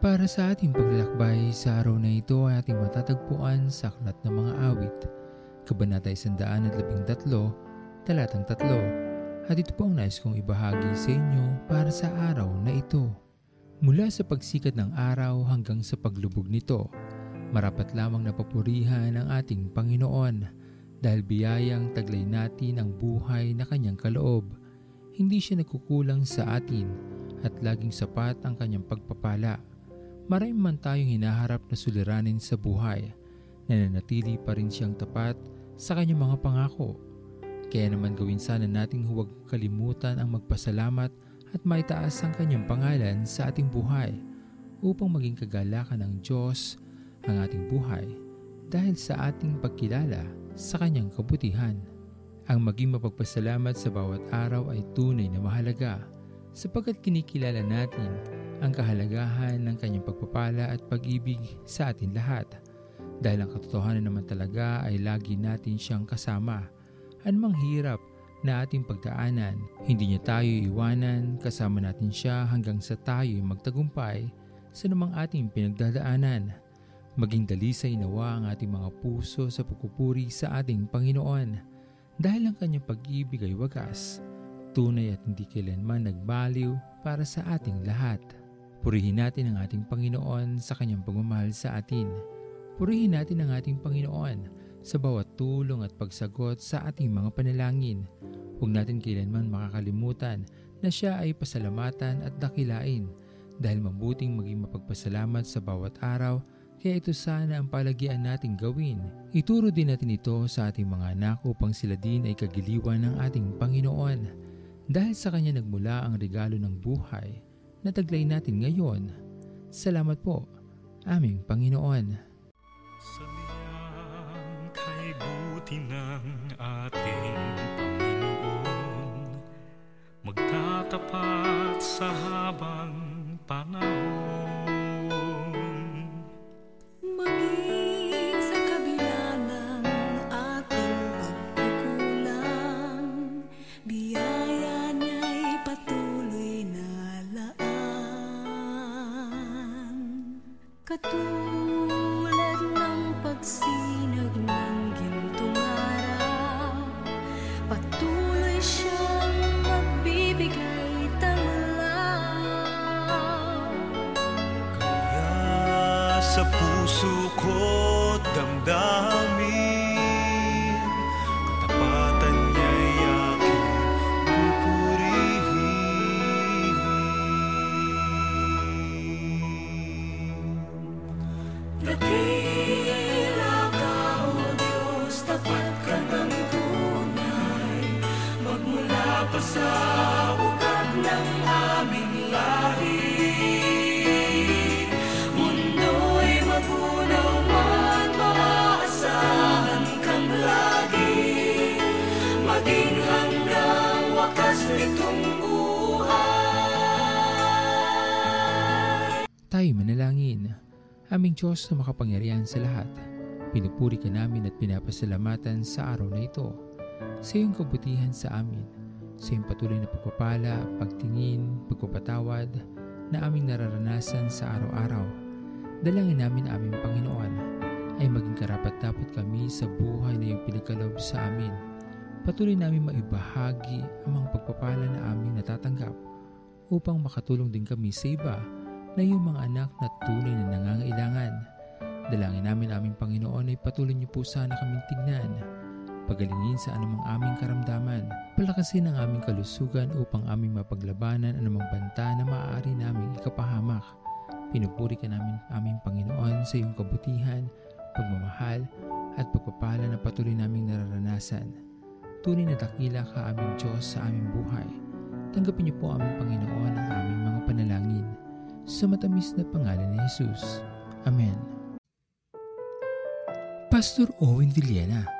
Para sa ating paglalakbay sa araw na ito ay ating matatagpuan sa Aklat ng Mga Awit, Kabanata 113, Talatang 3. At ito po ang nais kong ibahagi sa inyo para sa araw na ito. Mula sa pagsikat ng araw hanggang sa paglubog nito, marapat lamang napapurihan ang ating Panginoon dahil biyayang taglay natin ang buhay na kanyang kaloob. Hindi siya nagkukulang sa atin at laging sapat ang kanyang pagpapala Marami man tayong hinaharap na suliranin sa buhay, nananatili pa rin siyang tapat sa kanyang mga pangako. Kaya naman gawin sana nating huwag kalimutan ang magpasalamat at maitaas ang kanyang pangalan sa ating buhay upang maging kagalakan ng Diyos ang ating buhay dahil sa ating pagkilala sa kanyang kabutihan. Ang maging mapagpasalamat sa bawat araw ay tunay na mahalaga sapagkat kinikilala natin ang kahalagahan ng kanyang pagpapala at pag-ibig sa atin lahat. Dahil ang katotohanan naman talaga ay lagi natin siyang kasama. Anumang hirap na ating pagdaanan, hindi niya tayo iwanan, kasama natin siya hanggang sa tayo magtagumpay sa namang ating pinagdadaanan. Maging dalisay nawa ang ating mga puso sa pagpupuri sa ating Panginoon dahil ang kanyang pag-ibig ay wagas, tunay at hindi kailanman nagbaliw para sa ating lahat. Purihin natin ang ating Panginoon sa kanyang pagmamahal sa atin. Purihin natin ang ating Panginoon sa bawat tulong at pagsagot sa ating mga panalangin. Huwag natin kailanman makakalimutan na siya ay pasalamatan at dakilain dahil mabuting maging mapagpasalamat sa bawat araw kaya ito sana ang palagian nating gawin. Ituro din natin ito sa ating mga anak upang sila din ay kagiliwan ng ating Panginoon. Dahil sa Kanya nagmula ang regalo ng buhay, na taglay natin ngayon. Salamat po, aming Panginoon. Sa kay buti ng ating Panginoon, magtatapat sa habang panahon. Katulad ng pagsinag ng gintong araw Patuloy siyang magbibigay tanglaw Kaya sa puso ko damdamin sa ugat ng aming lahi. Mundo'y magunaw man Maaasahan kang lagi. Maging hanggang wakas nitong Tayo manalangin. Aming Diyos na makapangyarihan sa lahat Pinupuri ka namin at pinapasalamatan sa araw na ito. Sa iyong kabutihan sa amin sa iyong patuloy na pagpapala, pagtingin, pagpapatawad na aming nararanasan sa araw-araw. Dalangin namin aming Panginoon ay maging karapat dapat kami sa buhay na iyong pinagkaloob sa amin. Patuloy namin maibahagi ang mga pagpapala na aming natatanggap upang makatulong din kami sa iba na iyong mga anak na tunay na nangangailangan. Dalangin namin aming Panginoon ay patuloy niyo po sana kaming tignan pagalingin sa anumang aming karamdaman, palakasin ang aming kalusugan upang aming mapaglabanan anumang banta na maaari naming ikapahamak. Pinupuri ka namin aming Panginoon sa iyong kabutihan, pagmamahal at pagpapala na patuloy naming nararanasan. Tunay na dakila ka aming Diyos sa aming buhay. Tanggapin niyo po aming Panginoon ang aming mga panalangin. Sa matamis na pangalan ni Jesus. Amen. Pastor Owen Villena